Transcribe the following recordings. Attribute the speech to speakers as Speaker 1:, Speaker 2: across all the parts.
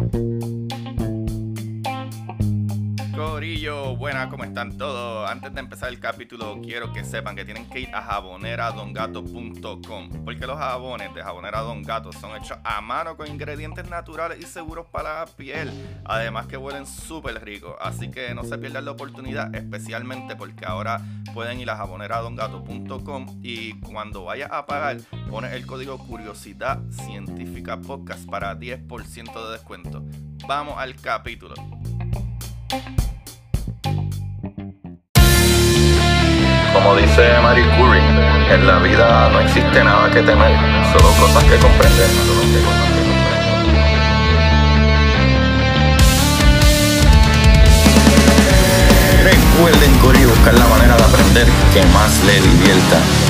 Speaker 1: Bye. ¿Cómo están todos? Antes de empezar el capítulo, quiero que sepan que tienen que ir a jaboneradongato.com porque los jabones de Jabonera Don Gato son hechos a mano con ingredientes naturales y seguros para la piel, además que huelen súper ricos, así que no se pierdan la oportunidad, especialmente porque ahora pueden ir a jaboneradongato.com y cuando vayas a pagar, pones el código Curiosidad Científica Podcast para 10% de descuento. Vamos al capítulo.
Speaker 2: Como dice Marie Curie, en la vida no existe nada que temer, solo cosas que comprender. Recuerden, Cori, buscar la manera de aprender que más le divierta.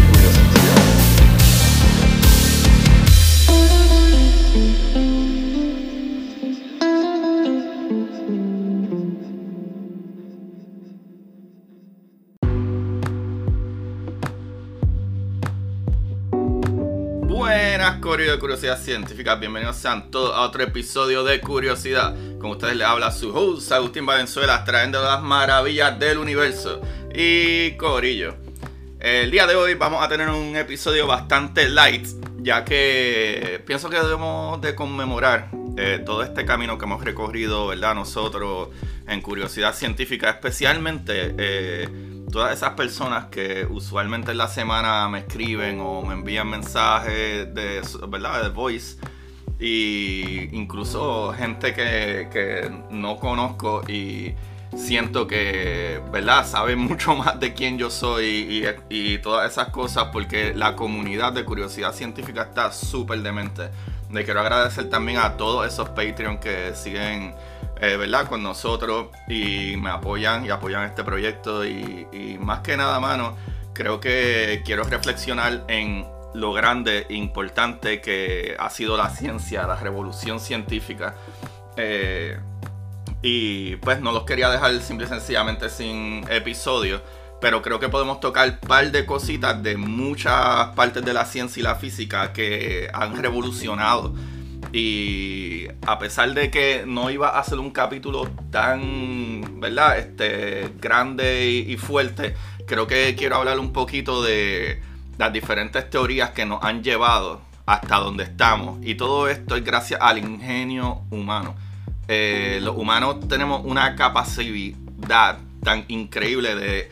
Speaker 1: Curiosidad Científica, bienvenidos sean todos a otro episodio de Curiosidad. Con ustedes les habla su host Agustín Valenzuela, trayendo las maravillas del universo. Y Corillo, el día de hoy vamos a tener un episodio bastante light, ya que pienso que debemos de conmemorar eh, todo este camino que hemos recorrido, ¿verdad? Nosotros en Curiosidad Científica, especialmente... Eh, todas esas personas que usualmente en la semana me escriben o me envían mensajes de, ¿verdad? de voice y incluso gente que, no conozco y siento que, ¿verdad? Sabe mucho más de quién yo soy y, todas esas cosas porque la comunidad de curiosidad científica está súper demente. Le quiero agradecer también a todos esos Patreon que siguen eh, ¿verdad? Con nosotros y me apoyan y apoyan este proyecto y, más que nada, mano, creo que quiero reflexionar en lo grande e importante que ha sido la ciencia, la revolución científica. Eh, y pues no los quería dejar simple y sencillamente sin episodio, pero creo que podemos tocar un par de cositas de muchas partes de la ciencia y la física que han revolucionado y a pesar de que no iba a ser un capítulo tan, ¿verdad? Este, grande y, fuerte, creo que quiero hablar un poquito de las diferentes teorías que nos han llevado hasta donde estamos. Y todo esto es gracias al ingenio humano. Eh, los humanos tenemos una capacidad tan increíble de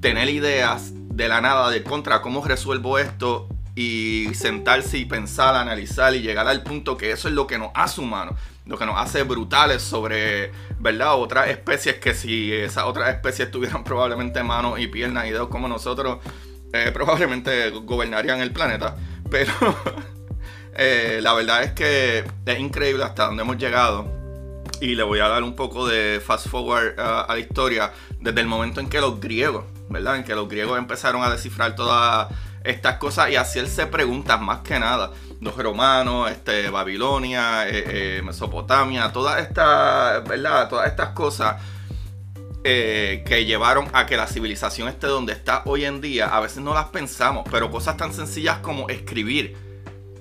Speaker 1: tener ideas de la nada de contra cómo resuelvo esto y sentarse y pensar, analizar y llegar al punto que eso es lo que nos hace humanos, lo que nos hace brutales sobre, ¿verdad? Otras especies que si esas otras especies tuvieran probablemente manos y piernas y dedos como nosotros, eh, probablemente gobernarían el planeta. Pero eh, la verdad es que es increíble hasta donde hemos llegado. Y le voy a dar un poco de fast forward a la historia desde el momento en que los griegos, ¿verdad? En que los griegos empezaron a descifrar toda estas cosas y hacerse preguntas más que nada. Los romanos, este, Babilonia, eh, eh, Mesopotamia, todas estas, ¿verdad? Todas estas cosas eh, que llevaron a que la civilización esté donde está hoy en día, a veces no las pensamos, pero cosas tan sencillas como escribir,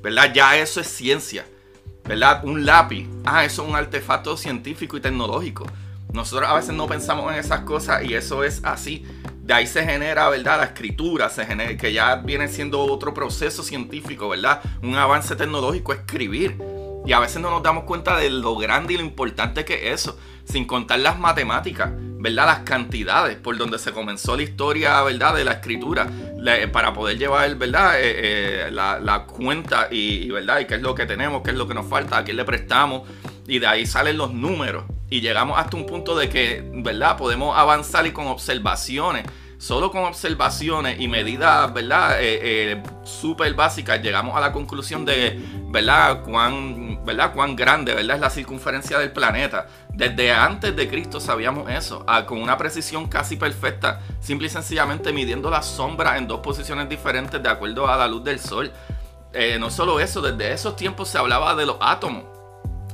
Speaker 1: ¿verdad? Ya eso es ciencia, ¿verdad? Un lápiz, ah, eso es un artefacto científico y tecnológico. Nosotros a veces no pensamos en esas cosas y eso es así de ahí se genera, ¿verdad? La escritura, se genera, que ya viene siendo otro proceso científico, ¿verdad? Un avance tecnológico, escribir. Y a veces no nos damos cuenta de lo grande y lo importante que es eso, sin contar las matemáticas, ¿verdad? Las cantidades por donde se comenzó la historia, ¿verdad? De la escritura, para poder llevar, ¿verdad? Eh, eh, la, cuenta y, ¿verdad? Y qué es lo que tenemos, qué es lo que nos falta, a quién le prestamos. Y de ahí salen los números. Y llegamos hasta un punto de que, ¿verdad? Podemos avanzar y con observaciones solo con observaciones y medidas, ¿verdad? Eh, eh, súper básicas, llegamos a la conclusión de, ¿verdad? Cuán, ¿verdad? Cuán grande, ¿verdad? Es la circunferencia del planeta. Desde antes de Cristo sabíamos eso, con una precisión casi perfecta, simple y sencillamente midiendo la sombra en dos posiciones diferentes de acuerdo a la luz del sol. eh, no solo eso, desde esos tiempos se hablaba de los átomos,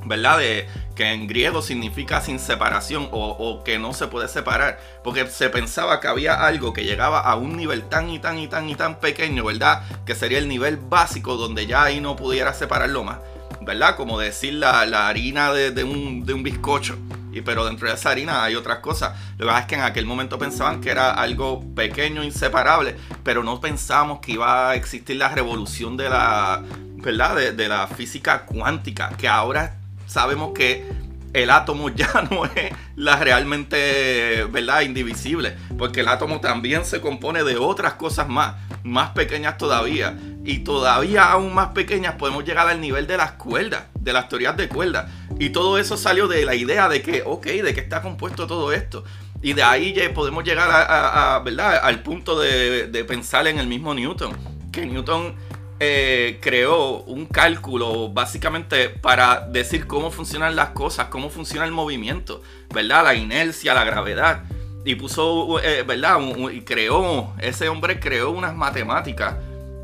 Speaker 1: ¿verdad? De, que en griego significa sin separación o, que no se puede separar, porque se pensaba que había algo que llegaba a un nivel tan y tan y tan y tan pequeño, ¿verdad? Que sería el nivel básico donde ya ahí no pudiera separarlo más, ¿verdad? Como decir la, harina de, un, de un bizcocho. Y, pero dentro de esa harina hay otras cosas. Lo que pasa es que en aquel momento pensaban que era algo pequeño, inseparable, pero no pensábamos que iba a existir la revolución de la, ¿verdad? De, de la física cuántica, que ahora sabemos que el átomo ya no es la realmente, ¿verdad? Indivisible, porque el átomo también se compone de otras cosas más, más pequeñas todavía. Y todavía aún más pequeñas podemos llegar al nivel de las cuerdas, de las teorías de cuerdas. Y todo eso salió de la idea de que, ok, de qué está compuesto todo esto. Y de ahí podemos llegar a, ¿verdad? al punto de, de pensar en el mismo Newton. Que Newton eh, creó un cálculo básicamente para decir cómo funcionan las cosas, cómo funciona el movimiento, ¿verdad? La inercia, la gravedad. Y puso, eh, ¿verdad? y creó, ese hombre creó unas matemáticas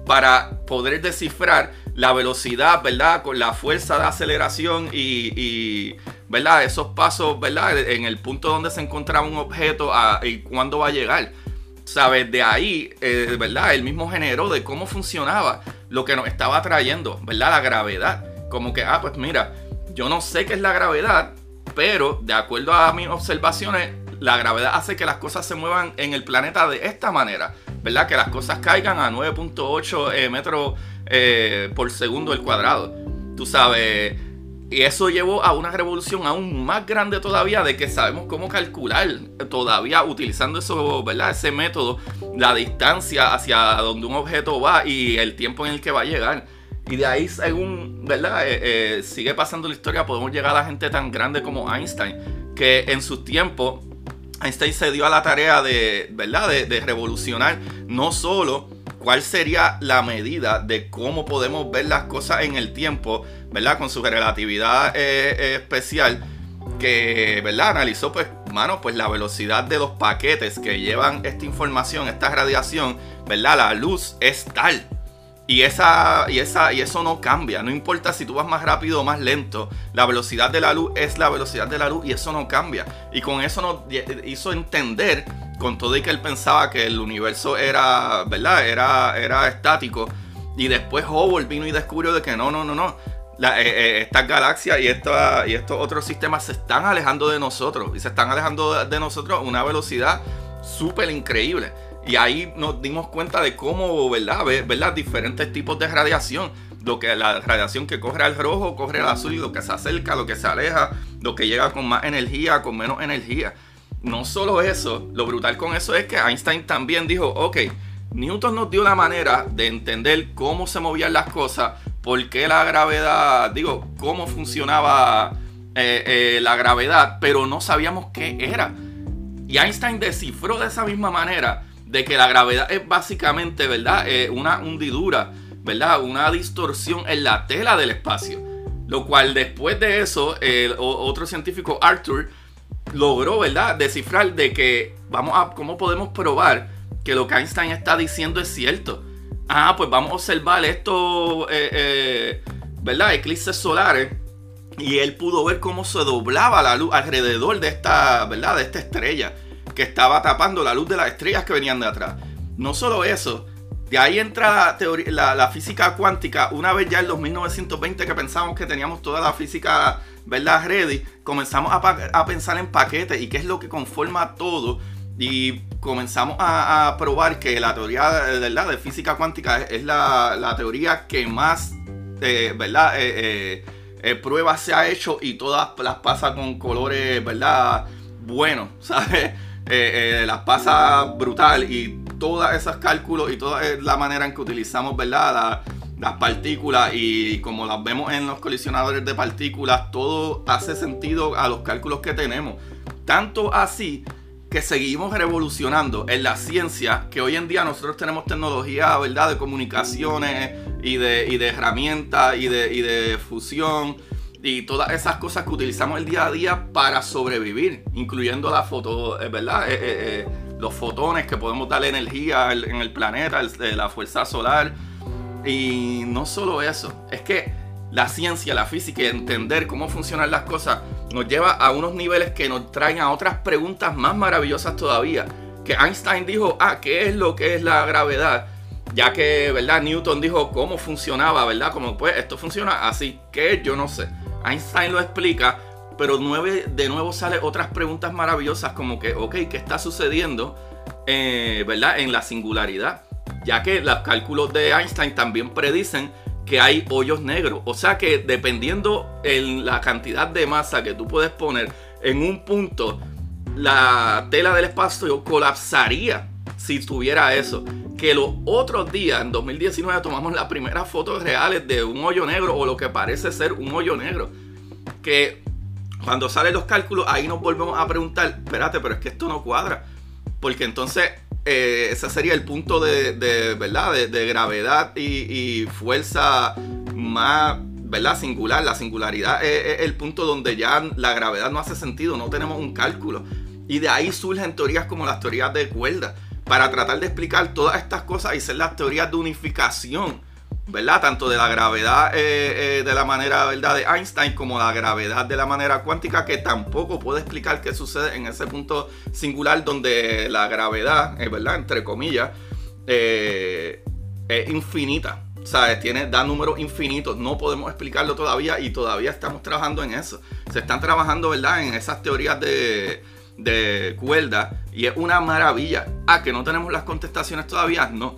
Speaker 1: para poder descifrar la velocidad, ¿verdad? Con la fuerza de aceleración y, ¿verdad? Esos pasos, ¿verdad? En el punto donde se encontraba un objeto y cuándo va a llegar. ¿Sabes? De ahí, eh, ¿verdad? El mismo generó de cómo funcionaba lo que nos estaba trayendo, ¿verdad? La gravedad. Como que, ah, pues mira, yo no sé qué es la gravedad, pero de acuerdo a mis observaciones, la gravedad hace que las cosas se muevan en el planeta de esta manera, ¿verdad? Que las cosas caigan a 9.8 eh, metros eh, por segundo el cuadrado. Tú sabes, y eso llevó a una revolución aún más grande todavía de que sabemos cómo calcular todavía utilizando eso, ¿verdad? Ese método, la distancia hacia donde un objeto va y el tiempo en el que va a llegar. Y de ahí, según, ¿verdad? Eh, eh, sigue pasando la historia, podemos llegar a gente tan grande como Einstein, que en su tiempo Einstein se dio a la tarea de, ¿verdad? de revolucionar no solo cuál sería la medida de cómo podemos ver las cosas en el tiempo, ¿verdad? Con su relatividad eh, eh, especial, que, ¿verdad? Analizó, pues, mano, pues la velocidad de los paquetes que llevan esta información, esta radiación, ¿verdad? La luz es tal. Y, esa, y, esa, y eso no cambia, no importa si tú vas más rápido o más lento, la velocidad de la luz es la velocidad de la luz y eso no cambia. Y con eso nos hizo entender con todo y que él pensaba que el universo era, ¿verdad? Era, era estático. Y después Hubble vino y descubrió de que no, no, no, no. Eh, eh, estas galaxias y, esta, y estos otros sistemas se están alejando de nosotros. Y se están alejando de, nosotros a una velocidad súper increíble. Y ahí nos dimos cuenta de cómo, ¿verdad? ¿verdad? Diferentes tipos de radiación. Lo que la radiación que corre al rojo, corre al azul y lo que se acerca, lo que se aleja, lo que llega con más energía, con menos energía no solo eso, lo brutal con eso es que Einstein también dijo, ok, Newton nos dio la manera de entender cómo se movían las cosas, por qué la gravedad, digo, cómo funcionaba eh, eh, la gravedad, pero no sabíamos qué era. Y Einstein descifró de esa misma manera de que la gravedad es básicamente, ¿verdad? Eh, una hundidura, ¿verdad? Una distorsión en la tela del espacio. Lo cual después de eso, el otro científico, Arthur, logró, ¿verdad?, descifrar de que vamos a, ¿cómo podemos probar que lo que Einstein está diciendo es cierto? Ah, pues vamos a observar estos, eh, eh, ¿verdad?, eclipses solares. Y él pudo ver cómo se doblaba la luz alrededor de esta, ¿verdad?, de esta estrella que estaba tapando la luz de las estrellas que venían de atrás. No solo eso, de ahí entra la, la, física cuántica. Una vez ya en los 1920 que pensamos que teníamos toda la física ¿verdad? Ready, comenzamos a, pensar en paquetes y qué es lo que conforma todo. Y comenzamos a, probar que la teoría ¿verdad? de física cuántica es, la, teoría que más eh, ¿verdad? Eh, eh, pruebas se ha hecho y todas las pasa con colores ¿verdad? buenos, ¿sabes? las pasa brutal y todos esos cálculos y toda la manera en que utilizamos ¿verdad? La, las partículas y como las vemos en los colisionadores de partículas, todo hace sentido a los cálculos que tenemos. Tanto así que seguimos revolucionando en la ciencia, que hoy en día nosotros tenemos tecnología, ¿verdad?, de comunicaciones y de, y de herramientas y de, y de fusión y todas esas cosas que utilizamos el día a día para sobrevivir, incluyendo la foto, eh, ¿verdad? Eh, eh, los fotones que podemos darle energía en el planeta, la fuerza solar Y no solo eso, es que la ciencia, la física y entender cómo funcionan las cosas nos lleva a unos niveles que nos traen a otras preguntas más maravillosas todavía. Que Einstein dijo, ah, ¿qué es lo que es la gravedad? Ya que, ¿verdad? Newton dijo cómo funcionaba, ¿verdad? Como pues esto funciona así, que yo no sé. Einstein lo explica, pero nueve, de nuevo sale otras preguntas maravillosas como que, ok, ¿qué está sucediendo, eh, ¿verdad? En la singularidad. Ya que los cálculos de Einstein también predicen que hay hoyos negros. O sea que dependiendo en la cantidad de masa que tú puedes poner en un punto, la tela del espacio colapsaría si tuviera eso. Que los otros días, en 2019, tomamos las primeras fotos reales de un hoyo negro o lo que parece ser un hoyo negro. Que cuando salen los cálculos, ahí nos volvemos a preguntar, espérate, pero es que esto no cuadra. Porque entonces eh, ese sería el punto de, ¿verdad? De, gravedad y, fuerza más ¿verdad? singular. La singularidad es, el punto donde ya la gravedad no hace sentido, no tenemos un cálculo. Y de ahí surgen teorías como las teorías de cuerda, para tratar de explicar todas estas cosas y ser las teorías de unificación ¿verdad? Tanto de la gravedad eh, eh, de la manera ¿verdad? de Einstein como la gravedad de la manera cuántica, que tampoco puede explicar qué sucede en ese punto singular donde la gravedad, eh, ¿verdad? Entre comillas, es infinita. O sea, tiene, da números infinitos. No podemos explicarlo todavía y todavía estamos trabajando en eso. Se están trabajando, ¿verdad? En esas teorías de, de cuerda y es una maravilla. Ah, que no tenemos las contestaciones todavía, no.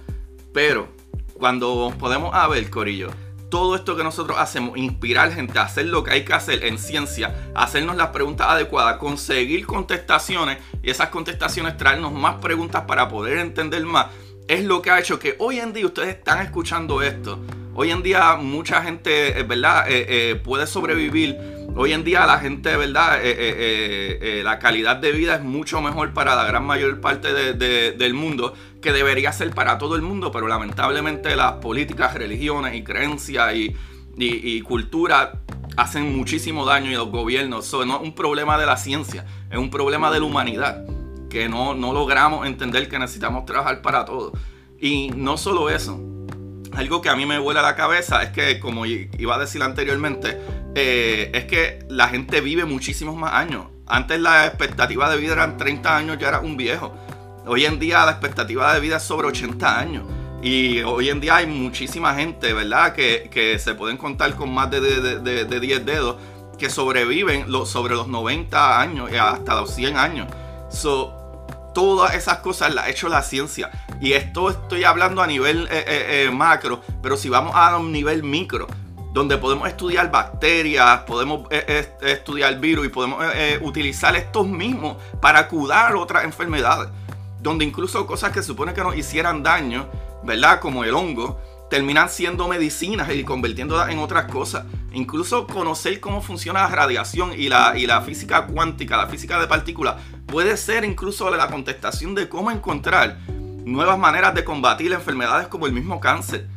Speaker 1: Pero cuando podemos ver, Corillo, todo esto que nosotros hacemos, inspirar gente a hacer lo que hay que hacer en ciencia, hacernos las preguntas adecuadas, conseguir contestaciones y esas contestaciones traernos más preguntas para poder entender más, es lo que ha hecho que hoy en día ustedes están escuchando esto. Hoy en día mucha gente, eh, ¿verdad? Eh, eh, puede sobrevivir Hoy en día la gente, ¿verdad? Eh, eh, eh, la calidad de vida es mucho mejor para la gran mayor parte del mundo que debería ser para todo el mundo, pero lamentablemente las políticas, religiones y creencias y, cultura hacen muchísimo daño y los gobiernos. Eso no es un problema de la ciencia, es un problema de la humanidad, que no, no logramos entender que necesitamos trabajar para todo. Y no solo eso, algo que a mí me vuela la cabeza es que, como iba a decir anteriormente, eh, es que la gente vive muchísimos más años. Antes la expectativa de vida eran 30 años, ya era un viejo. Hoy en día la expectativa de vida es sobre 80 años. Y hoy en día hay muchísima gente, ¿verdad? Que, se pueden contar con más de, de, 10 dedos que sobreviven sobre los 90 años y hasta los 100 años. So, todas esas cosas las ha hecho la ciencia. Y esto estoy hablando a nivel eh, eh, macro, pero si vamos a un nivel micro, donde podemos estudiar bacterias, podemos eh, eh, estudiar virus y podemos eh, utilizar estos mismos para curar otras enfermedades. Donde incluso cosas que supone que nos hicieran daño, ¿verdad? Como el hongo, terminan siendo medicinas y convirtiéndolas en otras cosas. Incluso conocer cómo funciona la radiación y la, y la física cuántica, la física de partículas, puede ser incluso la contestación de cómo encontrar nuevas maneras de combatir enfermedades como el mismo cáncer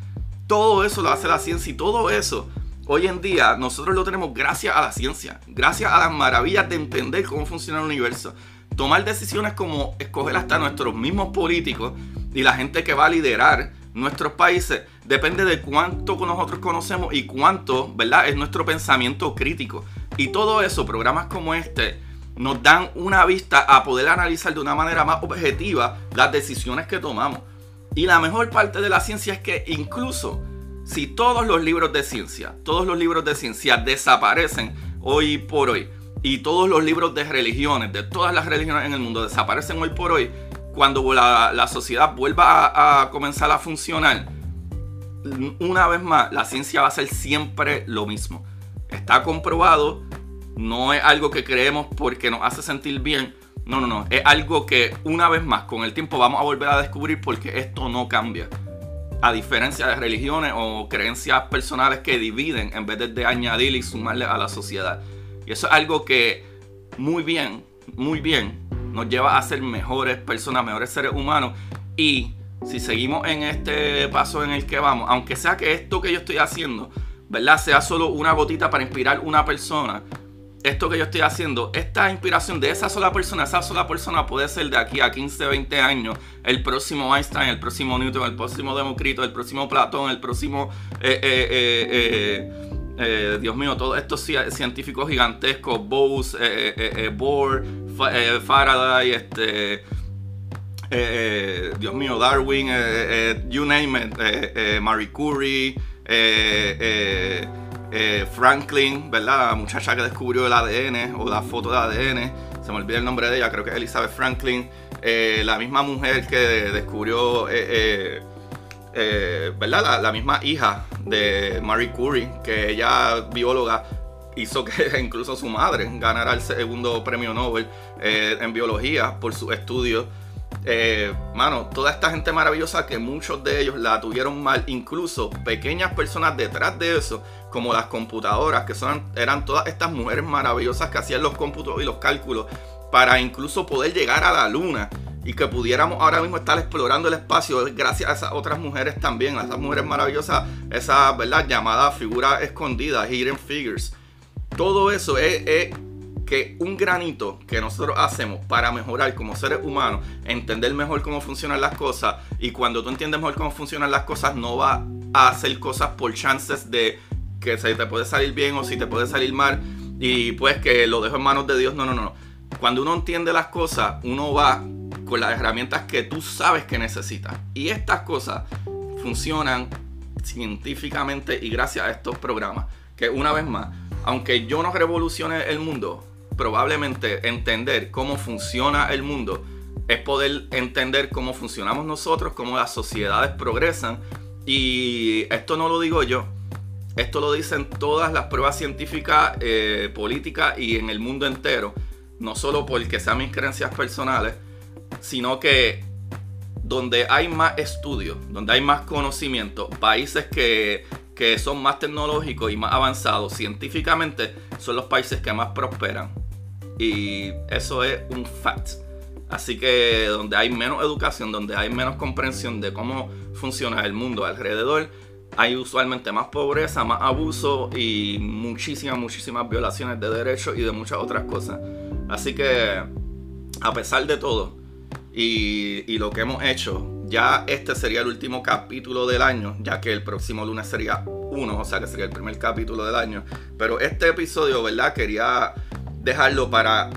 Speaker 1: todo eso lo hace la ciencia y todo eso hoy en día nosotros lo tenemos gracias a la ciencia, gracias a las maravillas de entender cómo funciona el universo. Tomar decisiones como escoger hasta nuestros mismos políticos y la gente que va a liderar nuestros países depende de cuánto nosotros conocemos y cuánto, ¿verdad? Es nuestro pensamiento crítico. Y todo eso, programas como este, nos dan una vista a poder analizar de una manera más objetiva las decisiones que tomamos. Y la mejor parte de la ciencia es que incluso si todos los libros de ciencia, todos los libros de ciencia desaparecen hoy por hoy, y todos los libros de religiones, de todas las religiones en el mundo desaparecen hoy por hoy, cuando la, sociedad vuelva a, a, comenzar a funcionar, una vez más, la ciencia va a ser siempre lo mismo. Está comprobado, no es algo que creemos porque nos hace sentir bien, no, no, no. Es algo que una vez más con el tiempo vamos a volver a descubrir porque esto no cambia. A diferencia de religiones o creencias personales que dividen en vez de, añadir y sumarle a la sociedad. Y eso es algo que muy bien, muy bien nos lleva a ser mejores personas, mejores seres humanos. Y si seguimos en este paso en el que vamos, aunque sea que esto que yo estoy haciendo, ¿verdad? Sea solo una gotita para inspirar una persona, esto que yo estoy haciendo, esta inspiración de esa sola persona, esa sola persona puede ser de aquí a 15, 20 años, el próximo Einstein, el próximo Newton, el próximo Democrito, el próximo Platón, el próximo, eh, eh, eh, Dios mío, todos estos científicos gigantescos, Bose, Bohr, Faraday, este... Dios mío, Darwin, you name it, Marie Curie, eh, Franklin, ¿verdad? La muchacha que descubrió el ADN o la foto de ADN. Se me olvida el nombre de ella, creo que es Elizabeth Franklin. Eh, la misma mujer que descubrió, eh, ¿verdad? La, misma hija de Marie Curie, que ella, bióloga, hizo que incluso su madre ganara el segundo premio Nobel en biología por su estudio eh, mano, toda esta gente maravillosa que muchos de ellos la tuvieron mal, incluso pequeñas personas detrás de eso, como las computadoras, que eran todas estas mujeres maravillosas que hacían los cómputos y los cálculos para incluso poder llegar a la luna y que pudiéramos ahora mismo estar explorando el espacio gracias a esas otras mujeres también, a esas mujeres maravillosas, esas, ¿verdad? Llamadas figuras escondidas, hidden figures. Todo eso es que un granito que nosotros hacemos para mejorar como seres humanos, entender mejor cómo funcionan las cosas, y cuando tú entiendes mejor cómo funcionan las cosas, no va a hacer cosas por chances de que se te puede salir bien o si te puede salir mal, y pues que lo dejo en manos de Dios. No, no, no. Cuando uno entiende las cosas, uno va con las herramientas que tú sabes que necesitas. Y estas cosas funcionan científicamente y gracias a estos programas. Que una vez más, aunque yo no revolucione el mundo, probablemente entender cómo funciona el mundo es poder entender cómo funcionamos nosotros, cómo las sociedades progresan. Y esto no lo digo yo, esto lo dicen todas las pruebas científicas, eh, políticas y en el mundo entero. No solo porque sean mis creencias personales, sino que donde hay más estudios, donde hay más conocimiento, países que, que son más tecnológicos y más avanzados científicamente, son los países que más prosperan. Y eso es un fact. Así que donde hay menos educación, donde hay menos comprensión de cómo funciona el mundo alrededor, hay usualmente más pobreza, más abuso y muchísimas, muchísimas violaciones de derechos y de muchas otras cosas. Así que, a pesar de todo y, y, lo que hemos hecho, ya este sería el último capítulo del año, ya que el próximo lunes sería uno, o sea que sería el primer capítulo del año. Pero este episodio, ¿verdad? Quería dejarlo para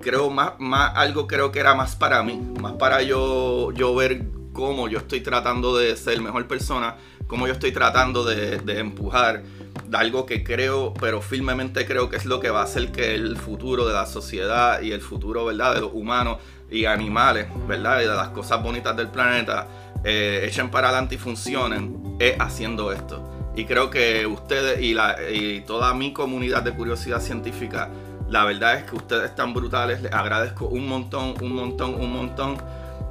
Speaker 1: creo más, más algo creo que era más para mí, más para yo, yo ver cómo yo estoy tratando de ser mejor persona, cómo yo estoy tratando de, de empujar de algo que creo, pero firmemente creo que es lo que va a hacer que el futuro de la sociedad y el futuro, ¿verdad?, de los humanos y animales, ¿verdad?, y de las cosas bonitas del planeta eh, echen para adelante y funcionen, es haciendo esto. Y creo que ustedes y, toda mi comunidad de curiosidad científica, la verdad es que ustedes están brutales. Les agradezco un montón, un montón, un montón.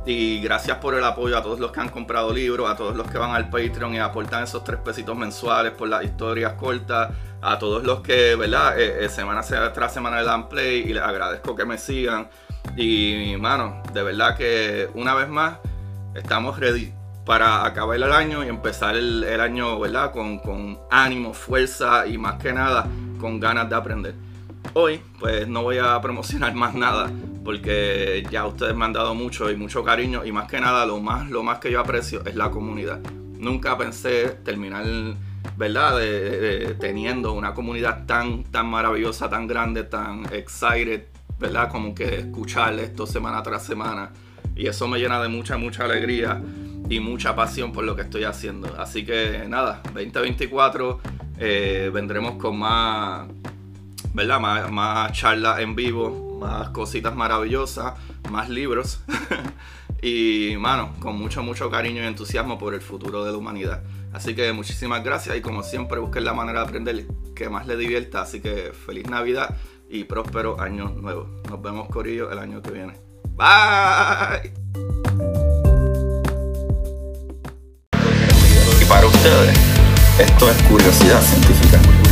Speaker 1: Y gracias por el apoyo a todos los que han comprado libros, a todos los que van al Patreon y aportan esos tres pesitos mensuales por las historias cortas, a todos los que, ¿verdad? Eh, eh, semana tras semana le dan play y les agradezco que me sigan. Y, mano, de verdad que una vez más estamos ready para acabar el año y empezar el, año, ¿verdad? Con, con, ánimo, fuerza y más que nada con ganas de aprender. Hoy, pues no voy a promocionar más nada porque ya ustedes me han dado mucho y mucho cariño y más que nada lo más, lo más que yo aprecio es la comunidad. Nunca pensé terminar, ¿verdad? Teniendo una comunidad tan, tan maravillosa, tan grande, tan excited, ¿verdad? Como que escuchar esto semana tras semana. Y eso me llena de mucha, mucha alegría y mucha pasión por lo que estoy haciendo. Así que nada, 2024 eh, vendremos con más, ¿verdad? Más, más charlas en vivo, más cositas maravillosas, más libros. y, mano, con mucho, mucho cariño y entusiasmo por el futuro de la humanidad. Así que muchísimas gracias y como siempre busquen la manera de aprender que más le divierta. Así que feliz Navidad y próspero año nuevo. Nos vemos Corillo el año que viene. Bye.
Speaker 2: Para ustedes. Esto es curiosidad científica.